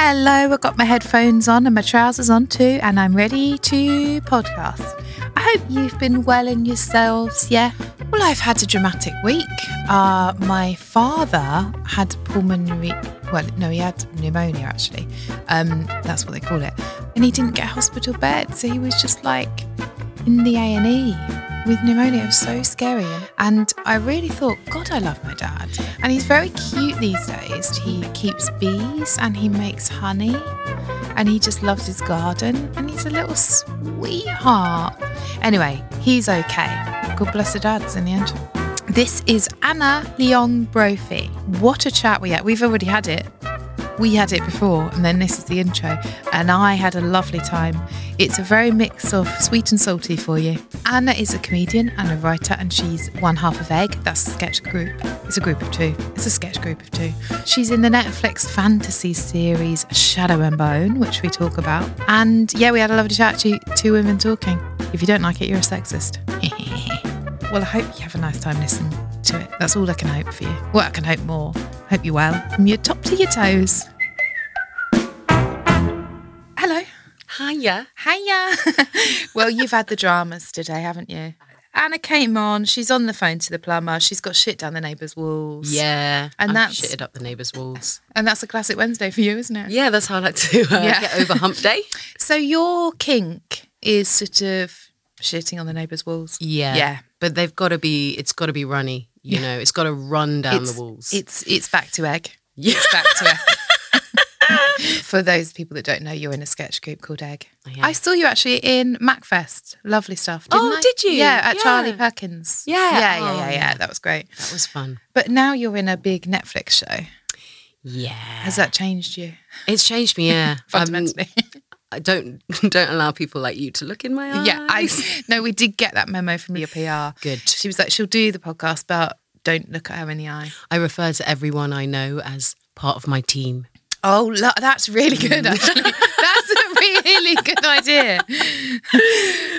Hello, I've got my headphones on and my trousers on too, and I'm ready to podcast. I hope you've been well in yourselves, yeah? Well, I've had a dramatic week. Uh, my father had pulmonary, well, no, he had pneumonia actually. Um, that's what they call it. And he didn't get a hospital bed, so he was just like in the A&E with pneumonia. It was so scary. And I really thought, God, I love my dad. And he's very cute these days. He keeps bees and he makes honey and he just loves his garden and he's a little sweetheart. Anyway, he's okay. God bless the dads in the end. This is Anna Leong Brophy. What a chat we had. We've already had it. We had it before, and then this is the intro. And I had a lovely time. It's a very mix of sweet and salty for you. Anna is a comedian and a writer, and she's one half of Egg. That's a sketch group. It's a group of two. It's a sketch group of two. She's in the Netflix fantasy series Shadow and Bone, which we talk about. And yeah, we had a lovely chat. Two, women talking. If you don't like it, you're a sexist. well, I hope you have a nice time listening to it. That's all I can hope for you. Well, I can hope more. Hope you're well from your top to your toes. Hello. Hiya. Hiya. well, you've had the dramas today, haven't you? Anna came on. She's on the phone to the plumber. She's got shit down the neighbours' walls. Yeah. And I've that's- shitted up the neighbours' walls. And that's a classic Wednesday for you, isn't it? Yeah, that's how I like to uh, Yeah. get over hump day. So your kink is sort of shitting on the neighbours' walls. Yeah. Yeah. But they've got to be, it's got to be runny. You know, it's got to run down it's, the walls. It's it's back to egg. Yeah. It's back to egg. For those people that don't know, you're in a sketch group called Egg. am. I saw you actually in Macfest. Lovely stuff. Didn't Oh, I? did you? Yeah, at Yeah. Charlie Perkins. Yeah. Yeah, yeah, Oh, yeah, yeah. That was great. that was fun. But now you're in a big Netflix show. Yeah. Has that changed you It's changed me, yeah. Um, fundamentally? I don't don't allow people like you to look in my eyes. yeah, I no, we did get that memo from your PR. Good. She was like, she'll do the podcast, but don't look at her in the eye. I refer to everyone I know as part of my team. Oh, lo- that's really good. Actually, that's a really good idea.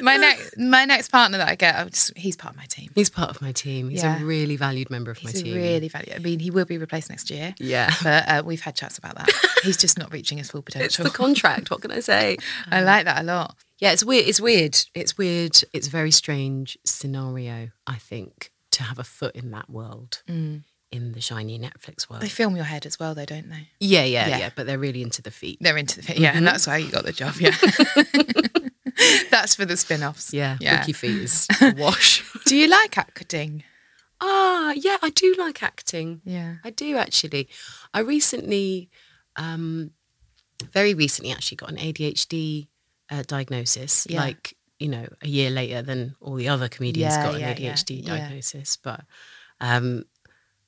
my next, my next partner that I get, I'll just, he's part of my team. He's part of my team. He's Yeah. a really valued member of He's my team. really valuable. I mean, he will be replaced next year. Yeah. but uh, we've had chats about that. He's just not reaching his full potential. It's the contract. What can I say? I like that a lot. Yeah, it's weird. It's weird. It's weird. It's a very strange scenario, I think, to have a foot in that world, in the shiny Netflix world. They film your head as well, though, don't they? yeah, yeah, Yeah. yeah, But they're really into the feet. They're into the fit, yeah, and that's why you got the job. Yeah, that's for the spin-offs. Yeah, yeah. Wiki feet is a wash. Do you like acting? Ah, yeah, I do like acting. Yeah. I do actually. I recently, um, very recently, actually got an ADHD uh, diagnosis. Yeah. Like you know, a year later than all the other comedians Yeah, got an ADHD diagnosis. But um,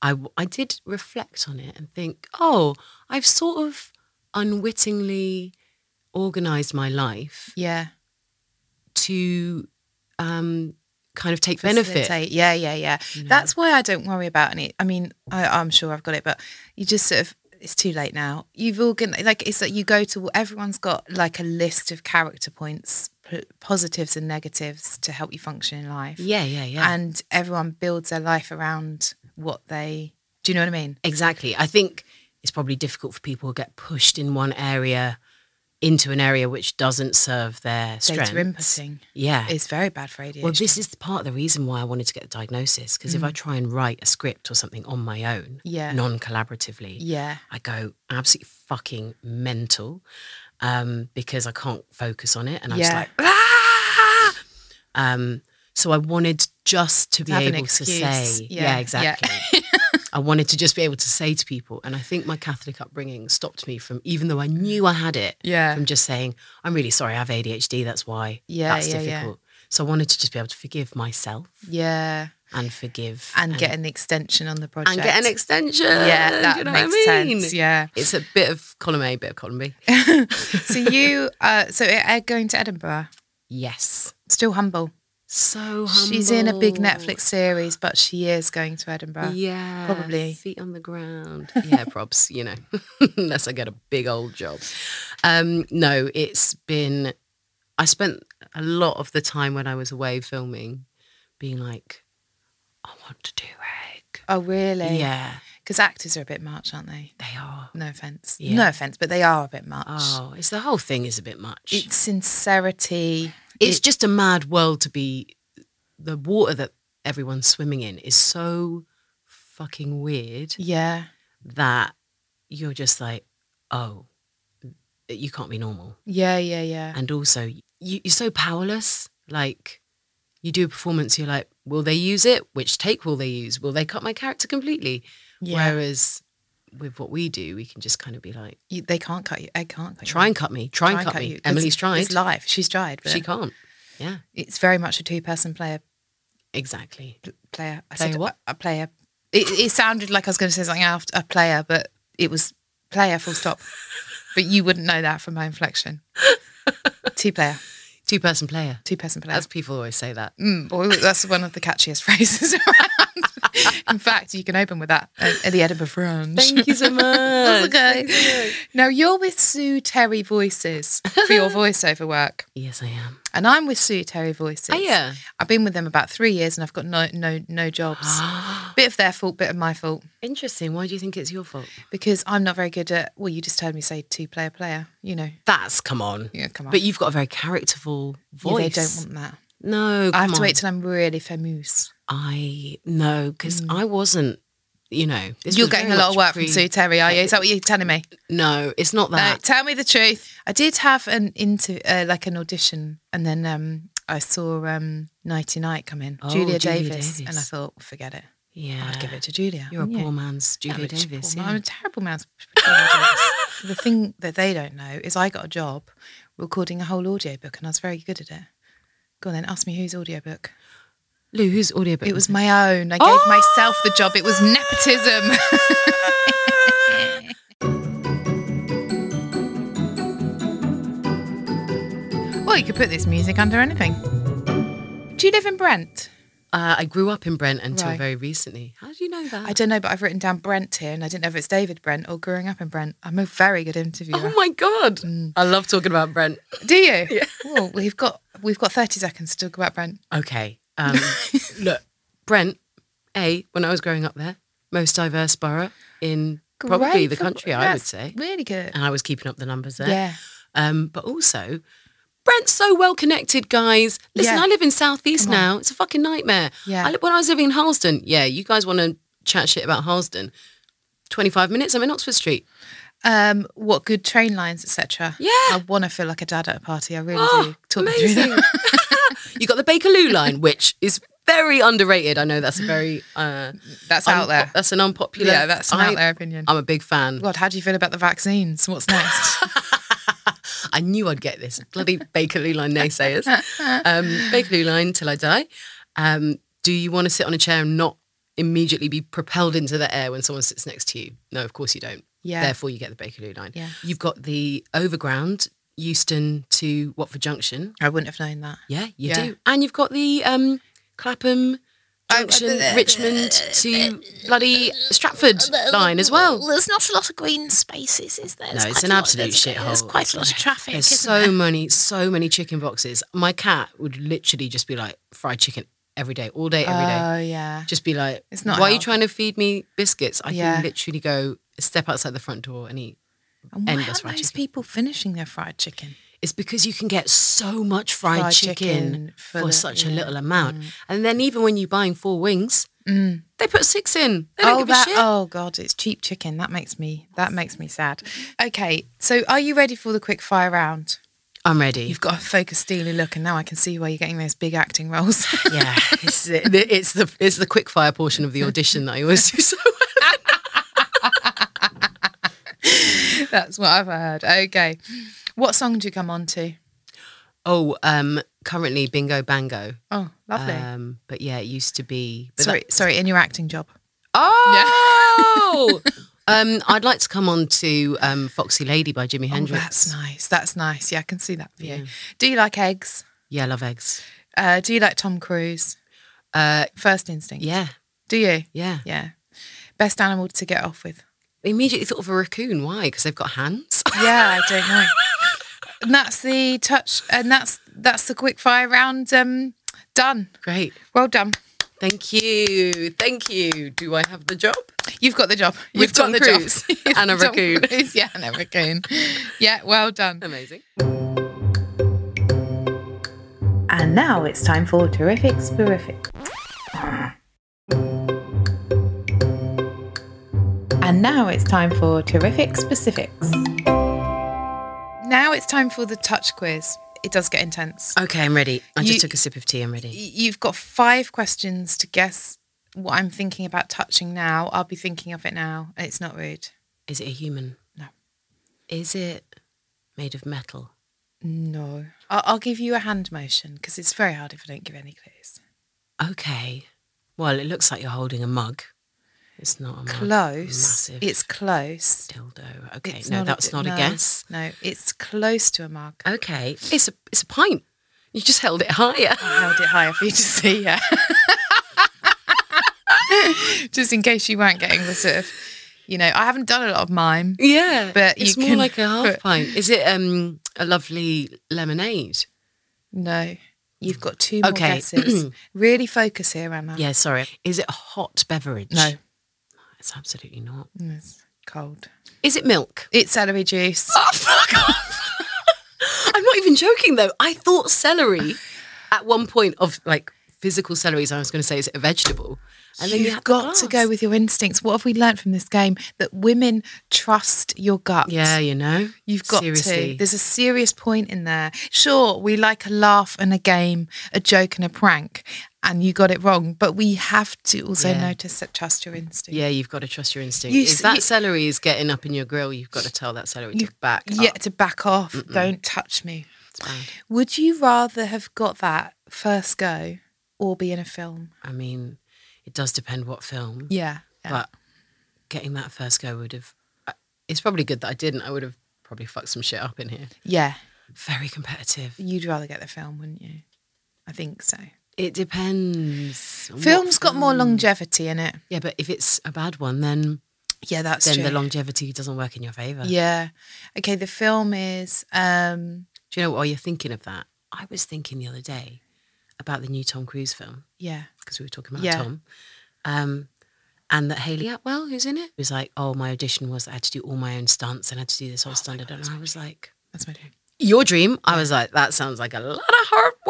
I I did reflect on it and think, oh, I've sort of unwittingly organized my life Yeah. to um, kind of take benefit. Facilitate. Yeah, yeah, yeah. That's why I don't worry about any. I mean, I, I'm sure I've got it, but you just sort of. It's too late now. You've organized like it's like you go to everyone's got like a list of character points, p- positives and negatives to help you function in life. Yeah, yeah, yeah. and everyone builds their life around what they. Do you know what I mean? Exactly. I think it's probably difficult for people who get pushed in one area into an area which doesn't serve their Data strengths. inputting Yeah. It's very bad for ADHD. Well, this is part of the reason why I wanted to get the diagnosis because if I try and write a script or something on my own, Mm. Yeah. non-collaboratively, yeah, I go absolutely fucking mental um, because I can't focus on it, and I'm just like, ah! um, so I wanted just to be have able to say, Yeah, yeah, yeah. exactly. I wanted to just be able to say to people, and I think my Catholic upbringing stopped me from, even though I knew I had it, Yeah. from just saying, "I'm really sorry, I have ADHD. That's why Yeah, that's yeah, yeah. difficult." So I wanted to just be able to forgive myself yeah, and forgive and get an extension on the project and get an extension. Yeah, that you know makes what I mean? sense. Yeah. it's a bit of column A, bit of column B. so you, uh, so uh, going to Edinburgh, yes, still humble. So humble. She's in a big Netflix series, but she is going to Edinburgh. Yeah, probably. feet on the ground. Yeah, props. You know, unless I get a big old job. Um, no, it's been. I spent a lot of the time when I was away filming, being like, I want to do egg. Oh, really? Yeah, Because actors are a bit much, aren't they? they are. No offense. Yeah. No offense, but they are a bit much. Oh, it's the whole thing is a bit much. It's sincerity. It's It- just a mad world to be the water that everyone's swimming in is so fucking weird yeah, that you're just like oh you can't be normal. Yeah, yeah, yeah. and also you, you're so powerless. Like you do a performance you're like will they use it? Which take will they use? Will they cut my character completely? Yeah. whereas with what we do we can just kind of be like You, they can't cut you. Egg can't cut try you. and cut me try, and cut, me you, emily's tried It's live. She's tried, but she can't yeah it's very much a two-person player. exactly Player. I Player said what? A, a player. It, it sounded like I was going to say something after a player, but it was player. Full stop. but you wouldn't know that from my inflection. Two-player. Two person player Two-person player. as people always say that Mm, boy, that's one of the catchiest phrases around. In fact, you can open with that at, at the Edinburgh Fringe. Thank you so much. Okay. You. Now you're with Sue Terry Voices for your voiceover work, Yes, I am. and I'm with Sue Terry Voices. Oh, yeah. I've been with them about three years, and I've got no no no jobs. bit of their fault, bit of my fault, Interesting. Why do you think it's your fault? because I'm not very good at. Well, you just heard me say two player player. You know, That's come on. Yeah, come on. But you've got a very characterful Yeah, voice. they don't want that. No, I have to on. wait till I'm really famous. I no, because I wasn't. You know, Mm. You're getting a lot of work pre- from Sue Terry, are you? Is that what you're telling me? No, it's not No, that. tell me the truth. I did have an into uh, like an audition, and then um, I saw um, Nighty Night come in, Oh, Julia, Julia Davis, and I Davis. thought, forget it. Yeah, I'd give it to Julia. You're a wouldn't you? poor man's Julia Davis. poor. Yeah. I'm a terrible man's Julia Davis. The thing that they don't know is I got a job recording a whole audiobook, and I was very good at it. Go on then, ask me whose audiobook. Lou, whose audiobook? It was my own. I gave myself the job. It was oh! nepotism. well, you could put this music under anything. Do you live in Brent? Uh, I grew up in Brent until Right. very recently. How do you know that? I don't know, but I've written down Brent here, and I didn't know if it's David Brent or growing up in Brent. I'm a very good interviewer. Oh my god! Mm. I love talking about Brent. Do you? Yeah. Well, we've got we've got 30 seconds to talk about Brent. Okay. Um, look, Brent, A, when I was growing up there, most diverse borough in probably Great the for- country, I would say. Really good. And I was keeping up the numbers there. Yeah. Um, but also, Brent's so well connected, guys. Listen, Yeah. I live in Southeast Come on. now. It's a fucking nightmare. Yeah. I, li- when I was living in Harlesden, yeah, you guys want to chat shit about Harlesden. 25 minutes, I'm in Oxford Street. Um, what good train lines, etc. Yeah. I want to feel like a dad at a party. I really Oh, do. Talk me through amazing. that. you got the Bakerloo line, which is very underrated. I know that's a very uh, That's out there. That's an unpopular. Yeah, that's an I- out there opinion. I'm a big fan. God, how do you feel about the vaccines? What's next? I knew I'd get this. Bloody Bakerloo line naysayers. Um, Bakerloo line till I die. Um, do you want to sit on a chair and not immediately be propelled into the air when someone sits next to you? No, of course you don't. Yeah. Therefore, you get the Bakerloo line. Yeah. You've got the overground, Euston to Watford Junction. I wouldn't have known that. Yeah, you Yeah. do. And you've got the um, Clapham Junction, Richmond to bloody Stratford line as well. There's not a lot of green spaces, is there? No, it's an absolute shithole. There's quite a lot of traffic. There's so there? many, so many chicken boxes. My cat would literally just be like fried chicken every day, all day, every day. Oh yeah. Just be like, It's not Why are you trying to feed me biscuits? I Yeah. can literally go step outside the front door and eat. And why endless fried those people finishing their fried chicken? It's because you can get so much fried, Fried chicken, chicken for, for the- such a little mm. amount. And then even when you're buying four wings, mm. they put six in. They oh, that, shit. oh god, it's cheap chicken. That makes me that makes me sad. Okay, so are you ready for the quick fire round? I'm ready. You've got a focus steely look, and now I can see why you're getting those big acting roles. yeah, it's the, it's the it's the quick fire portion of the audition that I always do so well. That's what I've heard. Okay, what song do you come on to? Oh, um, currently bingo bango. Oh, lovely. Um, but yeah, it used to be. sorry, that- sorry, in your acting job. Oh. Yeah. um, I'd like to come on to um, Foxy Lady by Jimi Oh, Hendrix. that's nice. That's nice. Yeah, I can see that for you. Do you like eggs? Yeah, I love eggs. Uh, do you like Tom Cruise? Uh, First instinct. yeah, Do you? yeah. Yeah. Best animal to get off with? Immediately thought of a raccoon. Why? Because they've got hands. Yeah, I don't know. And that's the touch, and that's that's the quick fire round. Um, done. Great. Well done. Thank you. Thank you. Do I have the job? You've got the job. With You've got Tom the Cruise job. and a raccoon. Cruise, Yeah, and a raccoon. Yeah, well done. Amazing. And now it's time for terrific sporific. And now it's time for terrific specifics. Now it's time for the touch quiz. It does get intense. Okay, I'm ready. I just You- took a sip of tea. I'm ready. You've got five questions to guess what I'm thinking about touching now. I'll be thinking of it now, and it's not rude. Is it a human? No. Is it made of metal? No. I'll, I'll give you a hand motion because it's very hard if I don't give any clues. Okay. Well, it looks like you're holding a mug. It's not a. Close. Massive It's close. dildo. Okay. It's no, not that's di- not a guess. No, it's close to a mug. Okay. It's a it's a pint. You just held it higher. I held it higher for you to see, yeah. Just in case you weren't getting the sort of, you know, I haven't done a lot of mime. Yeah, But it's more can like a half pint. Is it um a lovely lemonade? No, you've got two more Okay. guesses. really focus here, Anna. Yeah, sorry. Is it a hot beverage? No, it's absolutely not. Mm, it's cold. Is it milk? It's celery juice. Oh, fuck off. I'm not even joking though. I thought celery at one point of like physical celery, I was going to say, is it a vegetable? And then you You've got to go with your instincts. What have we learned from this game? That women trust your gut. Yeah, you know. You've got Seriously. to. There's a serious point in there. Sure, we like a laugh and a game, a joke and a prank, and you got it wrong. But we have to also Yeah. notice that trust your instinct. Yeah, you've got to trust your instinct. You if that you- celery is getting up in your grill, you've got to tell that celery to back Yeah, up. to back off. Don't touch me. Would you rather have got that first go or be in a film? I mean, it does depend what film. Yeah. yeah. But getting that first go would have. uh, It's probably good that I didn't. I would have probably fucked some shit up in here. yeah. Very competitive. You'd rather get the film, wouldn't you? I think so. It depends. Film's got more longevity in it. Yeah, but if it's a bad one, then Yeah, that's then true. the longevity doesn't work in your favour. Yeah. Okay, the film is um Do you know what? While you're thinking of that, I was thinking the other day about the new Tom Cruise film yeah. because we were talking about Yeah. Tom, um, and that Hayley Atwell, who's in it, was like, "Oh, my audition was I had to do all my own stunts and I had to do this whole stunt." And I was like, That's my dream. "Your dream?" I was like, "That sounds like a lot of hard work."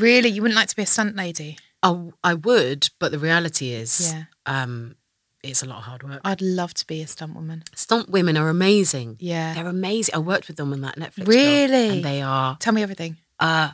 Really? You wouldn't like to be a stunt lady? I, I would, but the reality is, Yeah. um, it's a lot of hard work. I'd love to be a stunt woman. Stunt women are amazing. Yeah. They're amazing. I worked with them on that Netflix. Really? and they are Tell me everything. uh,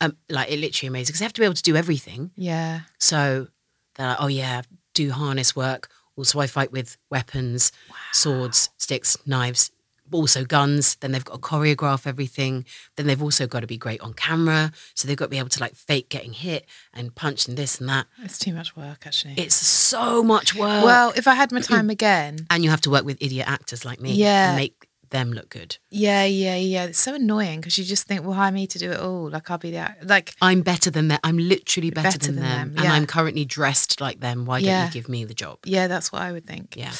um, like it literally amazing because they have to be able to do everything. Yeah. So they're like, oh yeah, do harness work. Also, I fight with weapons, swords, sticks, knives, also guns. Then they've got to choreograph everything. Then they've also got to be great on camera. So they've got to be able to like fake getting hit and punch and this and that. It's too much work actually. It's so much work. well, if I had my time again. and you have to work with idiot actors like me Yeah. and make them look good. Yeah, yeah, yeah. It's so annoying because you just think, well, hire me to do it all. Like I'll be the like I'm better than them. I'm literally better, Better than, than them. them, And. I'm currently dressed like them. Why don't you give me the job? yeah, that's what I would think. Yeah.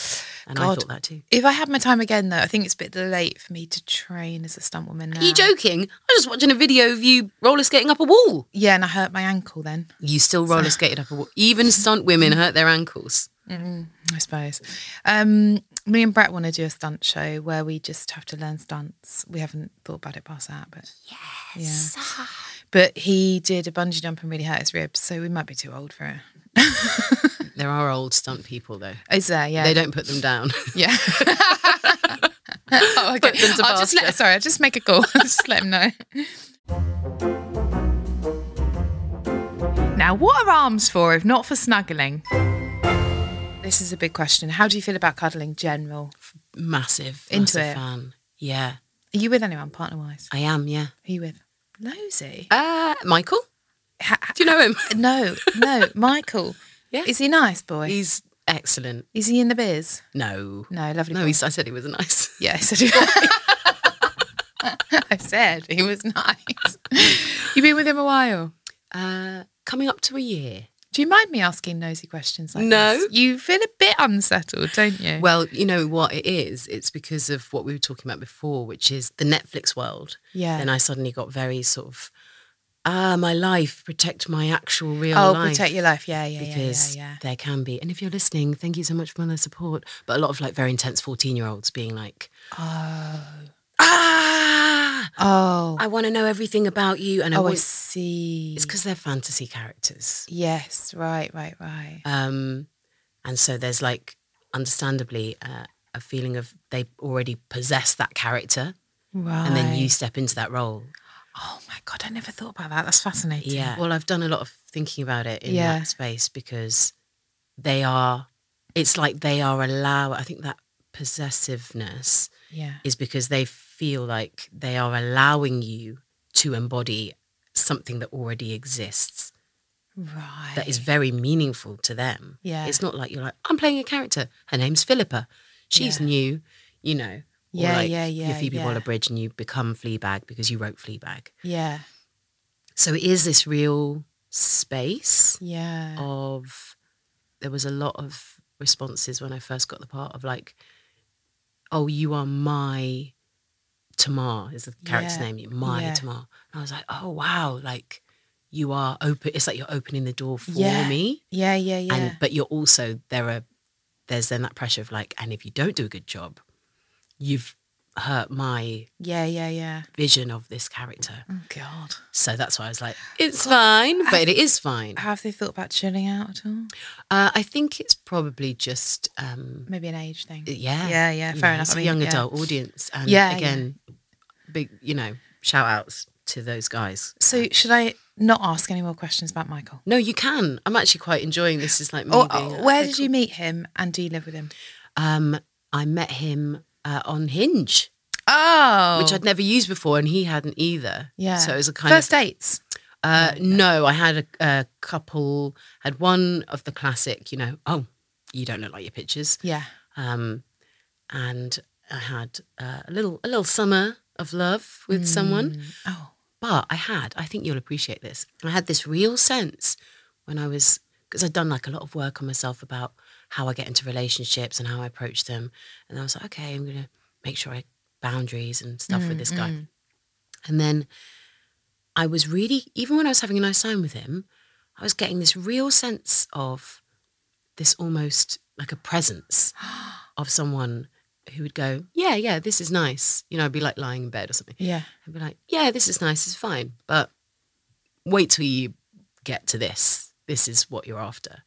And I God. thought that too. If I had my time again, though, I think it's a bit late for me to train as a stunt woman now. Are you joking? I was just watching a video of you roller skating up a wall. Yeah, and I hurt my ankle then. You still roller skated up a wall. Even stunt women hurt their ankles. I suppose. Um, Me and Brett want to do a stunt show where we just have to learn stunts. We haven't thought about it past that, but yes. yeah. But he did a bungee jump and really hurt his ribs, so we might be too old for it. There are old stunt people though. Is there? Yeah. They don't put them down. Yeah. oh, okay. Put them to I'll just let, sorry, I'll just make a call. just let him know. Now, what are arms for if not for snuggling? This is a big question. How do you feel about cuddling, general? Massive, Into massive it. fan. Yeah, Are you with anyone, partner wise? I am. Yeah. Who are you with? Losey. Uh, Michael, Ha- do you know him? no, no, Michael. Yeah. Is he nice, boy? He's excellent. is he in the biz? No, No, lovely. no. boy. He's, I said he was nice. Yeah, I said he was. I said he was nice. You've been with him a while. Uh, coming up to a year. Do you mind me asking nosy questions like No. this? You feel a bit unsettled, don't you? Well, you know what it is? It's because of what we were talking about before, which is the Netflix world. yeah. Then I suddenly got very sort of, ah, my life, protect my actual real life. oh, life. protect your life. Yeah, yeah, because yeah, yeah, yeah. there can be. And if you're listening, thank you so much for all the support. But a lot of like very intense 14 year olds being like, Oh. ah, Oh. I want to know everything about you. And I oh, I want, see. it's because they're fantasy characters. Yes, right, right, right. Um, and so there's like, understandably, uh, a feeling of they already possess that character. right. And then you step into that role. Oh my God, I never thought about that. That's fascinating. Yeah. Well, I've done a lot of thinking about it in Yeah. that space because they are, it's like they are allow. I think that possessiveness Yeah. is because they feel like they are allowing you to embody something that already exists Right. that is very meaningful to them. Yeah. It's not like you're like, I'm playing a character. Her name's Philippa. She's Yeah. new, you know. Yeah, like yeah, You're yeah, Phoebe yeah. Waller Bridge and you become Fleabag because you wrote Fleabag. Yeah. So it is this real space Yeah. of there was a lot of responses when I first got the part of like, oh, you are my Tamar is the character's Yeah, name. My yeah. Tamar. And I was like, oh wow, like you are open. It's like you're opening the door for Yeah, me. Yeah, yeah, yeah. And but you're also there are there's then that pressure of like, and if you don't do a good job, you've hurt my yeah, yeah, yeah. vision of this character. Oh God. So that's why I was like, it's fine, but it is fine. Have they thought about chilling out at all? Uh, I think it's probably just um, Maybe an age thing. yeah, Yeah, yeah, fair enough. It's I a mean, young yeah. adult audience, and Yeah, yeah. again, big you know shout outs to those guys. So should I not ask any more questions about Michael? No, you can. I'm actually quite enjoying this. Is like me Oh, being, oh, where did you meet him and do you live with him? Um, I met him uh, on Hinge, Oh, which I'd never used before, and he hadn't either. yeah. So it was a kind first of dates. Uh, no, I had a, a couple. Had one of the classic, you know. Oh, you don't look like your pictures. Yeah. Um, and I had uh, a little a little summer of love with someone. Oh, But I had, I think you'll appreciate this. I had this real sense when I was, because I'd done like a lot of work on myself about how I get into relationships and how I approach them. And I was like, okay, I'm going to make sure I boundaries and stuff with this guy. Mm, mm. And then I was really, even when I was having a nice time with him, I was getting this real sense of this almost like a presence of someone who would go, yeah, yeah, this is nice. You know, I'd be like lying in bed or something. yeah. I'd be like, yeah, this is nice, it's fine. But wait till you get to this. This is what you're after.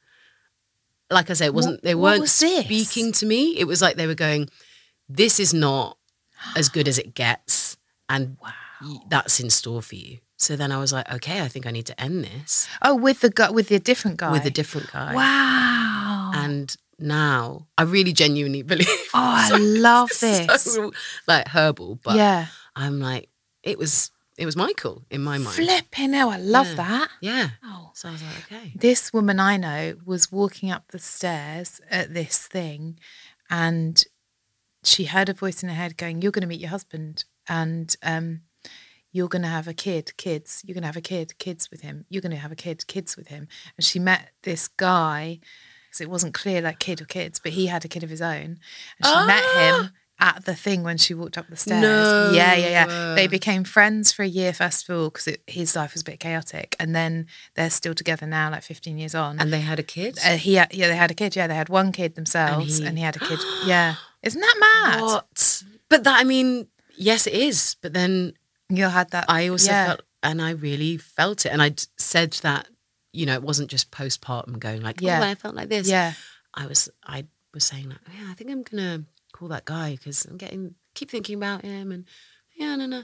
Like I said, it wasn't What- they weren't was speaking to me. It was like they were going, This is not as good as it gets. And y- that's in store for you. So then I was like, okay, I think I need to end this Oh, with the guy, with the different guy. with a different guy. Wow. And now I really genuinely believe. oh, I love this. so, like herbal, but yeah. I'm like, it was it was Michael in my mind. Flipping hell, I love Yeah. that. Yeah. Oh. So I was like, okay. This woman I know was walking up the stairs at this thing and she heard a voice in her head going, You're going to meet your husband and um, you're going to have a kid, kids. You're going to have a kid, kids with him. You're going to have a kid, kids with him. And she met this guy, because it wasn't clear like kid or kids, but he had a kid of his own. And she met him at the thing when she walked up the stairs. No. Yeah, yeah, yeah. They became friends for a year, first of all, because his life was a bit chaotic. And then they're still together now, like 15 years on. And they had a kid. Uh, he had, yeah, they had a kid. Yeah, they had one kid themselves, And and he- he, had a kid. Yeah, Isn't that mad? What? But that I mean, yes, it is. But then You had that. I also yeah. felt, and I really felt it, and I said that you know it wasn't just postpartum going like, Yeah. oh, I felt like this. Yeah. I was I was saying like, yeah, I think I'm gonna call that guy because I'm getting keep thinking about him, and yeah, no, no,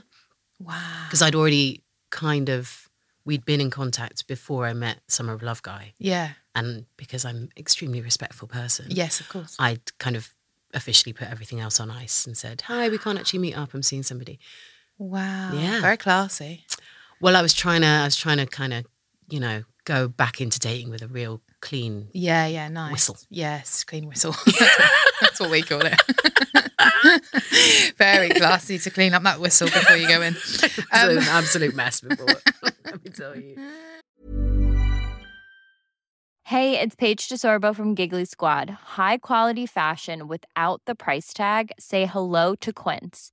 Wow. because I'd already kind of we'd been in contact before I met Summer of Love guy, Yeah. and because I'm an extremely respectful person, Yes, of course. I'd kind of officially put everything else on ice and said, hi, we can't actually meet up. I'm seeing somebody. Wow. Yeah. Very classy. Well, I was trying to, I was trying to kind of, you know, go back into dating with a real clean. Yeah, yeah, nice. Whistle. Yes, clean whistle. That's what we call it. Very classy to clean up that whistle before you go in. It Um, an absolute mess before. Let me tell you. Hey, it's Paige DeSorbo from Giggly Squad. High quality fashion without the price tag. Say hello to Quince.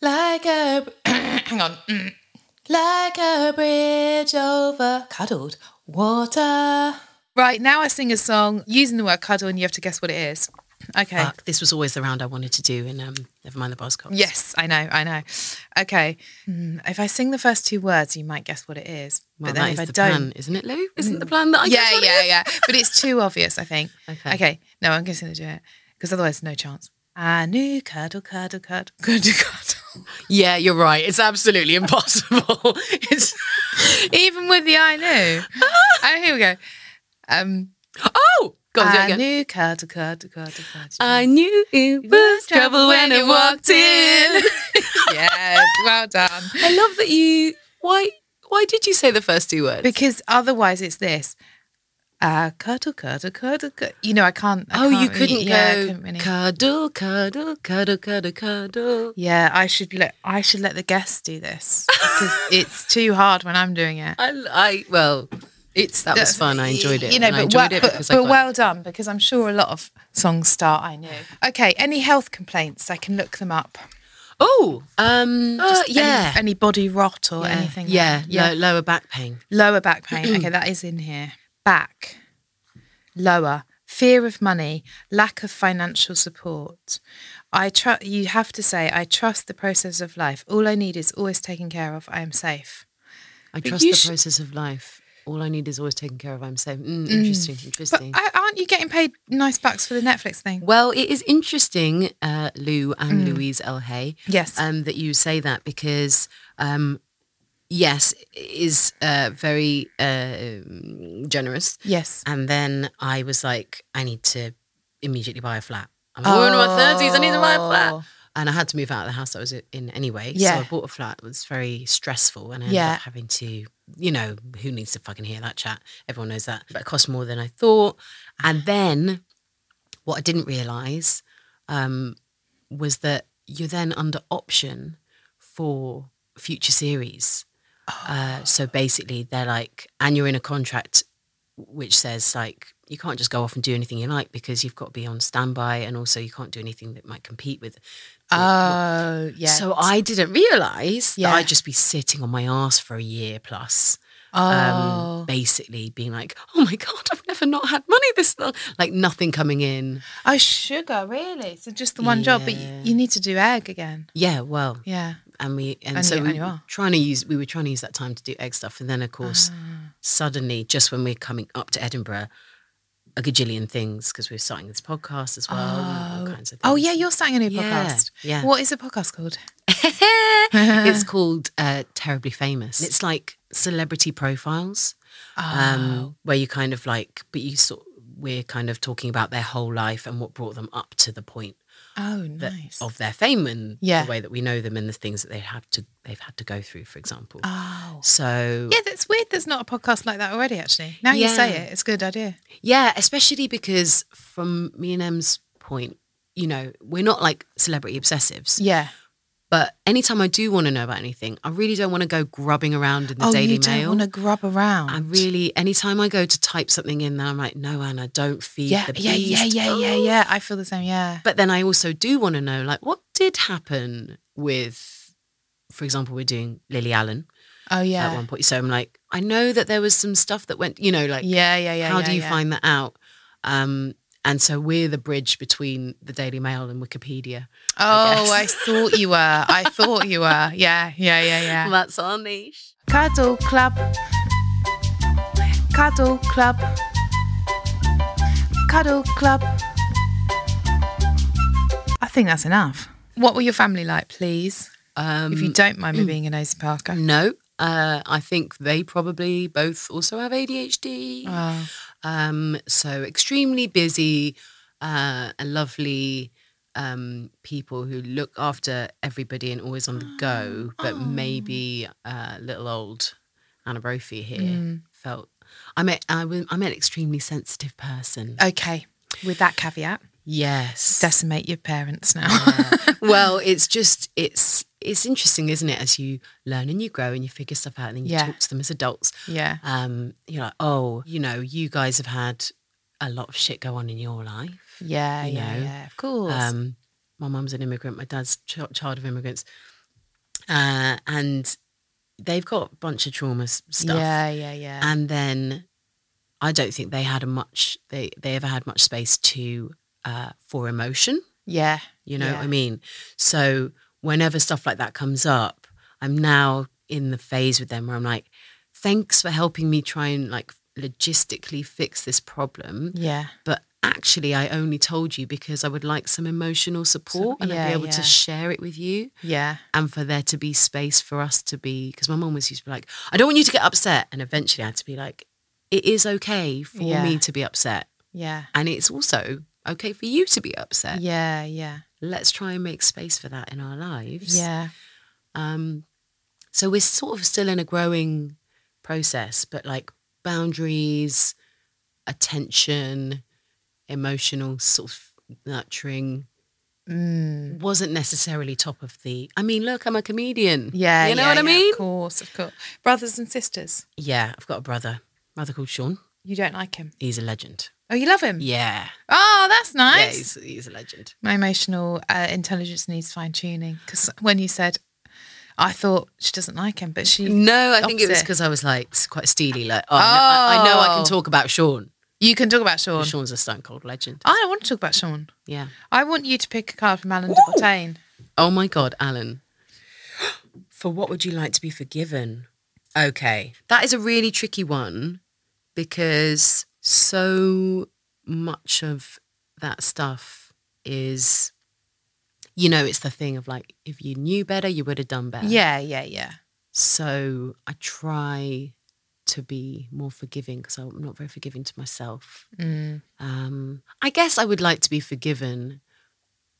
Like a hang on. Mm. Like a bridge over cuddled water. Right, now I sing a song using the word cuddle and you have to guess what it is. Okay. Fuck, this was always the round I wanted to do in um, Never Mind the Buzzcocks. Yes, I know, I know. Okay. Mm, if I sing the first two words, you might guess what it is. Well, but then that if is I the don't, plan, isn't it, Lou? Isn't the plan that I yeah, yeah, yeah. But it's too obvious, I think. Okay. Okay. No, I'm just going to do it because otherwise, no chance. I knew cuddle, cuddle, cuddle, cuddle, cuddle. Yeah, you're right. It's absolutely impossible. it's Even with the I knew. oh, here we go. Um, oh, go on, I again. knew cuddle, cuddle, cuddle, cuddle. I knew it was trouble when it walked in. yes, well done. I love that you. Why? Why did you say the first two words? Because otherwise, it's this. Uh, cuddle, cuddle, cuddle, cuddle. You know, I can't. I oh, you can't really- couldn't yeah, I go couldn't really- cuddle, cuddle, cuddle, cuddle, cuddle. Yeah, I should let I should let the guests do this because it's too hard when I'm doing it. I, I well, it's that was fun. I enjoyed it. You know, but, enjoyed well, it but, because I but well done because I'm sure a lot of songs start. I knew. Okay, any health complaints? I can look them up. Oh, um, any- yeah, any, body rot or yeah, anything. Yeah, that. yeah. lo- lower back pain. Lower back pain. Okay, that is in here. Back. Lower. Fear of money. Lack of financial support. I trust. You have to say, I trust the process of life. All I need is always taken care of. I am safe. I But trust the sh- process of life. All I need is always taken care of. I'm safe. Mm, interesting, But interesting. I- aren't you getting paid nice bucks for the Netflix thing? well, it is interesting, uh, Lou and Louise L. Hay, Mm. Yes. um, that you say that because, um, yes, it is uh, very uh, generous. yes. And then I was like, I need to immediately buy a flat. I'm oh. in my thirties. I need to buy a flat. Oh. And I had to move out of the house I was in anyway. Yeah. So I bought a flat. It was very stressful. And I ended Yeah. up having to, you know, who needs to fucking hear that chat? Everyone knows that. But it cost more than I thought. And then what I didn't realise um, was that you're then under option for future series. Uh, so basically, they're like, and you're in a contract which says like you can't just go off and do anything you like because you've got to be on standby, and also you can't do anything that might compete with. Oh, yeah. So I didn't realise Yeah. that I'd just be sitting on my ass for a year plus. oh. Um, basically being like, oh my God, I've never not had money this long. Like nothing coming in. oh, sugar, really? So just the one job, but you, you need to do egg again. Yeah, well, Yeah. And we and, And so you- we and were trying to use we were trying to use that time to do egg stuff and then of course Ah. suddenly just when we're coming up to edinburgh a gajillion things because we're starting this podcast as well and all kinds of things Oh, yeah, you're starting a new Yeah, podcast. yeah. What is the podcast called? it's called uh, terribly famous it's like celebrity profiles Oh. um, where you kind of like but you sort we're kind of talking about their whole life and what brought them up to the point Oh, that, nice. of their fame and Yeah. the way that we know them and the things that they have to they've had to go through, for example. oh. So Yeah, that's weird. There's not a podcast like that already. Actually, now you say it, it's a good idea. Yeah, especially because from me and Em's point, you know, we're not like celebrity obsessives. Yeah. But anytime I do want to know about anything, I really don't want to go grubbing around in the oh, Daily you don't Mail. want to grub around. I really, anytime I go to type something in there, I'm like, no, Anna, don't feed Yeah, the yeah, yeah, yeah, yeah, Oh. yeah. I feel the same. Yeah. But then I also do want to know, like, what did happen with, for example, we're doing Lily Allen Oh yeah. at one point. So I'm like, I know that there was some stuff that went, you know, like, Yeah, yeah, yeah. how yeah, do you yeah. find that out? Um, and so we're the bridge between the Daily Mail and Wikipedia. Oh, guess. I thought you were. I thought you were. Yeah, yeah, yeah, yeah. That's our niche. Cuddle Club. Cuddle Club. Cuddle Club. I think that's enough. What were your family like, please? Um, If you don't mind me being a nosy Parker. no, uh, I think they probably both also have ADHD. Oh, Um, so extremely busy uh, and lovely um, people who look after everybody and always on the go, but maybe uh, little old Anna Brophy here felt. I met I, was, I met an extremely sensitive person. okay. With that caveat, Yes. decimate your parents now. well, it's just it's it's interesting, isn't it? As you learn and you grow and you figure stuff out, and then you Yeah. talk to them as adults. yeah. Um, you're like, oh, you know, you guys have had a lot of shit go on in your life. Yeah, you yeah, know, yeah. Of course. Um, my mum's an immigrant. My dad's ch- child of immigrants, uh, and they've got a bunch of trauma stuff. Yeah, yeah, yeah. And then I don't think they had a much. They they ever had much space to uh, for emotion. yeah. You know what I mean? So whenever stuff like that comes up, I'm now in the phase with them where I'm like, thanks for helping me try and like logistically fix this problem. Yeah. But actually, I only told you because I would like some emotional support and I'd be able yeah. to share it with you Yeah. and for there to be space for us to be. Because my mom was used to be like, I don't want you to get upset. And eventually I had to be like, it is okay for Yeah. me to be upset. Yeah. And it's also okay for you to be upset Yeah. Yeah. let's try and make space for that in our lives. Yeah. Um, so we're sort of still in a growing process, but like boundaries, attention, emotional sort of nurturing Mm. wasn't necessarily top of the. I mean, look, I'm a comedian. Yeah. you know yeah, what I yeah, mean. Of course, of course. Brothers and sisters. Yeah, I've got a brother, brother called Sean. You don't like him. He's a legend. Oh, you love him? Yeah, Oh, that's yeah, nice. he's, he's a legend. My emotional uh, intelligence needs fine tuning because when you said, I thought she doesn't like him, but she. No, I think it was because I was like quite steely. Like, oh, I, know, I, I know I Oh. can talk about Sean. You can talk about Sean. Sean's a stone cold legend. I don't want to talk about Sean. Yeah. I want you to pick a card from Alain de Botton. Oh my God, Alan. For what would you like to be forgiven? Okay. That is a really tricky one because so much of that stuff is, you know, it's the thing of like, if you knew better, you would have done better. Yeah, yeah, yeah. So I try to be more forgiving because I'm not very forgiving to myself. Mm. Um, I guess I would like to be forgiven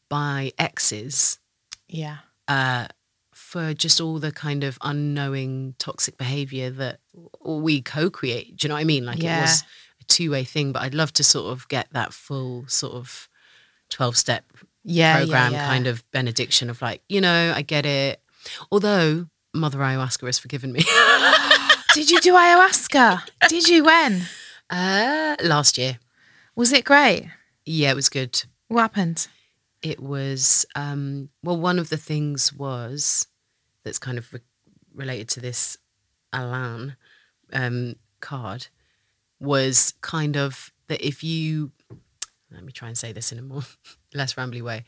by exes Yeah. uh, for just all the kind of unknowing toxic behavior that we co-create. Do you know what I mean? Like Yeah. it was a two-way thing, but I'd love to sort of get that full sort of 12-step Yeah. program yeah, yeah. kind of benediction of like, you know, I get it. Although Mother Ayahuasca has forgiven me. Did you do ayahuasca? Did you? When? uh, last year. Was it great? Yeah, it was good. What happened? it was um well one of the things was that's kind of re- related to this alan um card was kind of that if you let me try and say this in a more less rambly way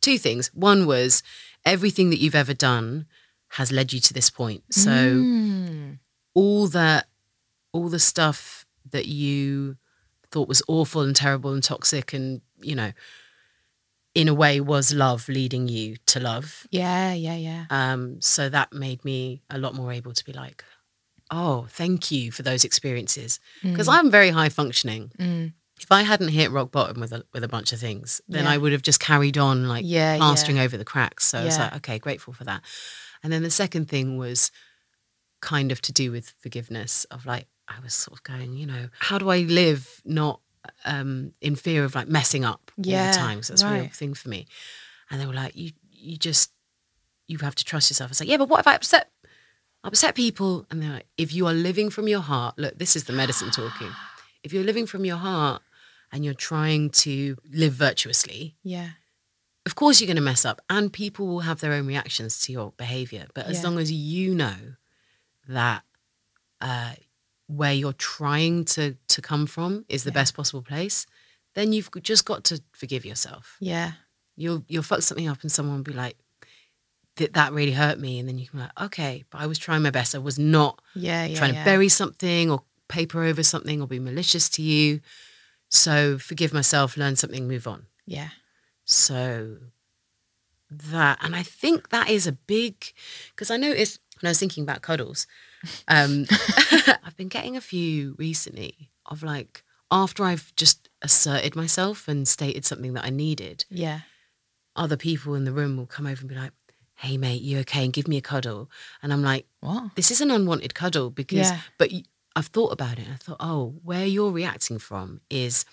two things one was everything that you've ever done has led you to this point so Mm. all that all the stuff that you thought was awful and terrible and toxic and you know in a way was love leading you to love Yeah, yeah, yeah. um so that made me a lot more able to be like oh thank you for those experiences because i'm very high functioning Mm. if I hadn't hit rock bottom with a with a bunch of things, then Yeah. I would have just carried on like Yeah, plastering yeah. over the cracks. So I was like, okay, grateful for that. And then the second thing was kind of to do with forgiveness of like I was sort of going, you know, how do I live not um in fear of like messing up all Yeah, the time? 'Cause that's a real thing for me. And they were like, you you just you have to trust yourself. I was like, yeah, but what if I upset upset people? And they're like, if you are living from your heart, look, this is the medicine talking. If you're living from your heart and you're trying to live virtuously, Yeah. of course you're going to mess up and people will have their own reactions to your behavior. But as Yeah. long as you know that uh, where you're trying to, to come from is the Yeah. best possible place, then you've just got to forgive yourself. Yeah. You'll, you'll fuck something up and someone will be like, that that really hurt me. And then you can be like, okay, but I was trying my best. I was not Yeah. Yeah. trying yeah. to bury something or paper over something or be malicious to you. So forgive myself, learn something, move on. Yeah. So that, and I think that is a big, because I noticed when I was thinking about cuddles, um, I've been getting a few recently of like, after I've just asserted myself and stated something that I needed, Yeah. other people in the room will come over and be like, hey, mate, you okay? And give me a cuddle. And I'm like, What? this is an unwanted cuddle because Yeah. but i've thought about it I thought oh where you're reacting from is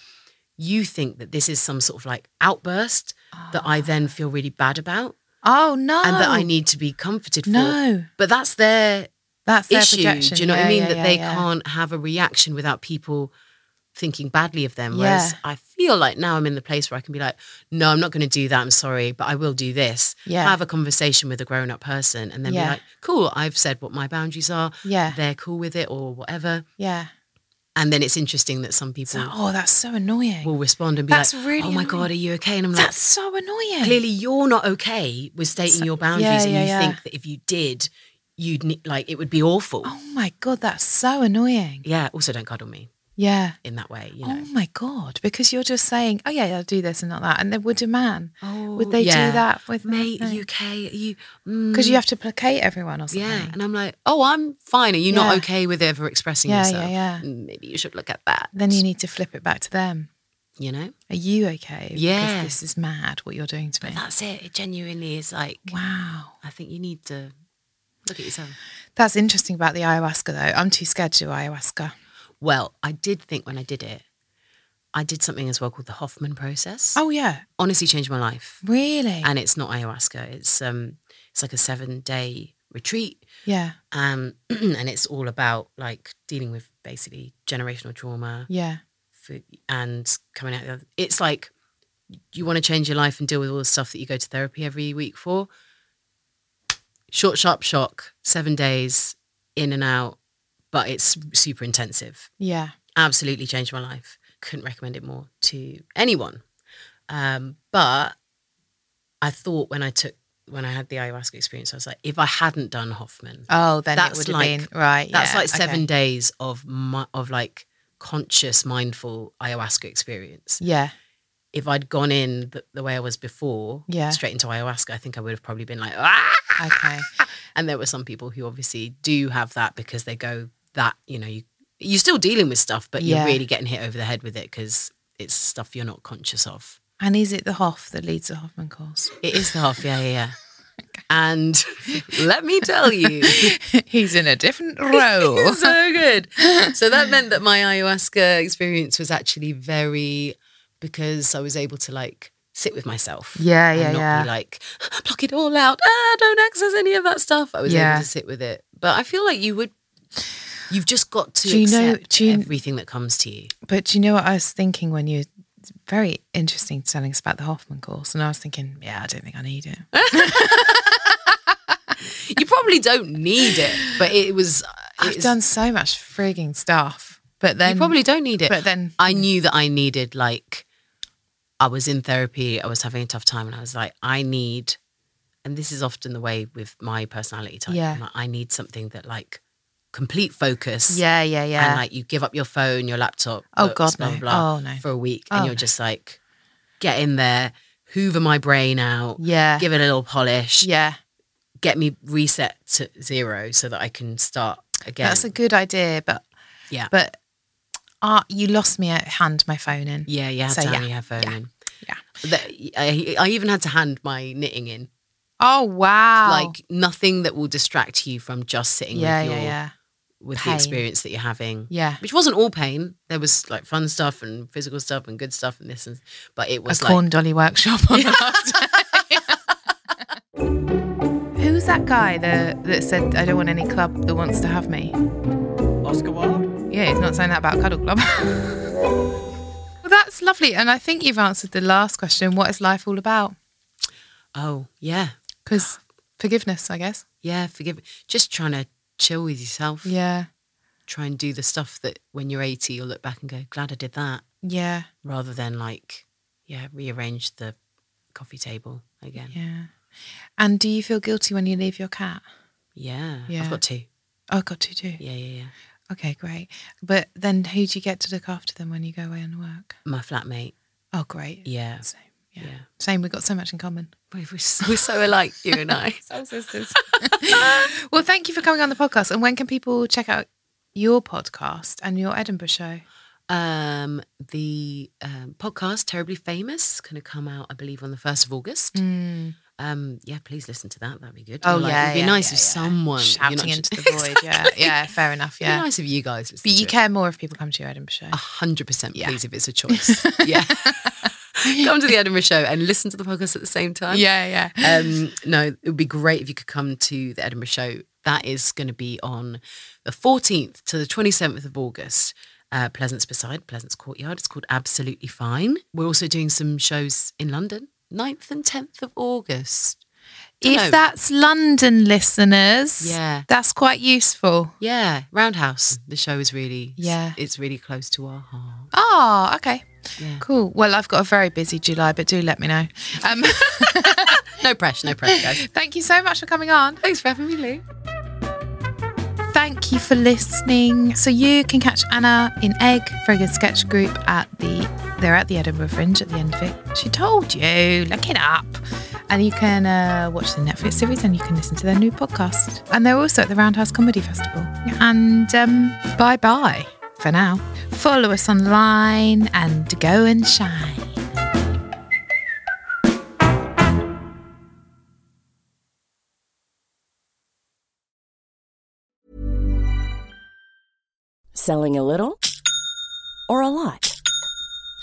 you think that this is some sort of like outburst that I then ah. feel really bad about Oh no. and that I need to be comforted for No. but that's their That's their issue projection. do you know what I mean yeah, that yeah, they yeah. can't have a reaction without people thinking badly of them whereas Yeah. I feel like now I'm in the place where I can be like no I'm not going to do that I'm sorry but I will do this Yeah. have a conversation with a grown up person and then Yeah. be like cool I've said what my boundaries are Yeah. they're cool with it or whatever. Yeah. And then it's interesting that some people oh, that's so annoying. will respond and be That's like, really "Oh my annoying. god, are you okay?" And I'm like, that's so annoying. "Clearly, you're not okay with stating So- your boundaries, yeah, and you think that if you did, you'd like it would be awful." Oh my god, that's so annoying. Yeah. Also, don't cuddle me Yeah. in that way. You know. Oh my god, because you're just saying, oh yeah, I'll do this and not that, and then would a man? Oh, would they yeah. do that with Mate, are you okay? You? mm, Because you have to placate everyone or something. Yeah, and I'm like, oh, I'm fine. Are you not okay with ever expressing Yeah, yeah, yourself? yeah. Mm, Maybe you should look at that. then you need to flip it back to them. you know. Are you okay? Because Yeah. this is mad what you're doing to me. But that's it. It genuinely is like. Wow. I think you need to look at yourself. That's interesting about the ayahuasca though. I'm too scared to do ayahuasca. Well, I did think when I did it, I did something as well called the Hoffman process. Oh yeah. honestly changed my life. Really? And it's not ayahuasca. It's um, it's like a seven day retreat, yeah. um, and it's all about like dealing with basically generational trauma, Yeah. for, and coming out. The other. It's like you want to change your life and deal with all the stuff that you go to therapy every week for. Short, sharp shock, seven days in and out, but it's super intensive Yeah. absolutely changed my life. Couldn't recommend it more to anyone. Um, but I thought when I took when I had the ayahuasca experience, I was like, if I hadn't done Hoffman, Oh, then That's it would have like- been right. that's yeah, like seven okay. days of mi- of like conscious, mindful ayahuasca experience. Yeah. If I'd gone in the, the way I was before, Yeah. straight into ayahuasca, I think I would have probably been like, ah. Okay. And there were some people who obviously do have that because they go that you know you you're still dealing with stuff, but Yeah. you're really getting hit over the head with it because it's stuff you're not conscious of. And is it the Hoff that leads the Hoffman course? It is the Hoff, yeah, yeah, yeah. And let me tell you, He's in a different role. so good. So that meant that my ayahuasca experience was actually very because I was able to like sit with myself. Yeah, and yeah, not yeah. Be like block it all out. Ah, don't access any of that stuff. I was Yeah. able to sit with it, but I feel like you would. You've just got to Do you know- accept do you- everything that comes to you. But do you know what I was thinking when you? Very interesting telling us about the Hoffman course, and I was thinking, yeah, I don't think I need it. You probably don't need it, but it was. Uh, I've it's- done so much frigging stuff, but then you probably don't need it. But then I knew that I needed like I was in therapy, I was having a tough time and I was like, I need and this is often the way with my personality type. Yeah. Like, I need something that like complete focus. yeah, yeah, yeah. And like you give up your phone, your laptop, Oh, books, God, blah, no. blah, Oh, no. for a week. Oh, and you're no. just like, get in there, hoover my brain out, yeah, give it a little polish, yeah. get me reset to zero so that I can start again. That's a good idea, but yeah. but Ah, you lost me at hand my phone in. Yeah, you had So, to yeah, hand your headphone yeah, in. yeah. The- I, I even had to hand my knitting in. Oh wow! Like nothing that will distract you from just sitting yeah, with yeah, yeah, with Pain. the experience that you're having. yeah. Which wasn't all pain. There was like fun stuff and physical stuff and good stuff and this and but it A was like corn dolly workshop on the last day. Who's that guy that that said I don't want any club that wants to have me? Oscar Wilde? Yeah, he's not saying that about Cuddle Club. well, that's lovely, and I think you've answered the last question. What is life all about? Oh, yeah. Because forgiveness, I guess. Yeah, forgive just trying to chill with yourself. Yeah, Try and do the stuff that when you're 80 you'll look back and go, glad I did that. yeah, Rather than like, yeah, rearrange the coffee table again. yeah. And do you feel guilty when you leave your cat? Yeah. Yeah. I've got two. Oh, I got two too. Yeah, yeah, yeah. Okay, great. But then who do you get to look after them when you go away and work? My flatmate. Oh, great. Yeah. Same. Yeah. Yeah. Same. We've got so much in common. We're, we're so alike, you and I. Soul sisters. well, thank you for coming on the podcast. And when can people check out your podcast and your Edinburgh show? Um, the um, podcast Terribly Famous going to come out, I believe, on the first of August. Um, yeah, please listen to that. That'd be good. Oh, Like, yeah. it'd be yeah, nice yeah, if yeah. someone shouting just- into the void. Yeah, yeah, fair enough. It'd be Yeah, nice if you guys listen but you care more if people come to your Edinburgh show. A hundred percent, Yeah. please, if it's a choice. yeah. come to the Edinburgh show and listen to the podcast at the same time. yeah, yeah. Um, no, it would be great if you could come to the Edinburgh show. That is going to be on the 14th to the 27th of August. Uh, Pleasance beside Pleasance Courtyard. It's called Absolutely Fine. We're also doing some shows in London, 9th and 10th of August. If know. that's London listeners, Yeah. that's quite useful. Yeah, Roundhouse. The show is really, Yeah. it's really close to our heart. Oh, okay. Yeah. Cool. Well, I've got a very busy July, but do let me know. Um, No pressure, no pressure, guys. thank you so much for coming on. Thanks for having me, Lou. Thank you for listening. So you can catch Anna in Egg, very good sketch group at the they're at the Edinburgh Fringe at the end of it. She told you, look it up. And you can uh, watch the Netflix series and you can listen to their new podcast. And they're also at the Roundhouse Comedy Festival. And um, bye bye for now. Follow us online and go and shine. Selling a little or a lot?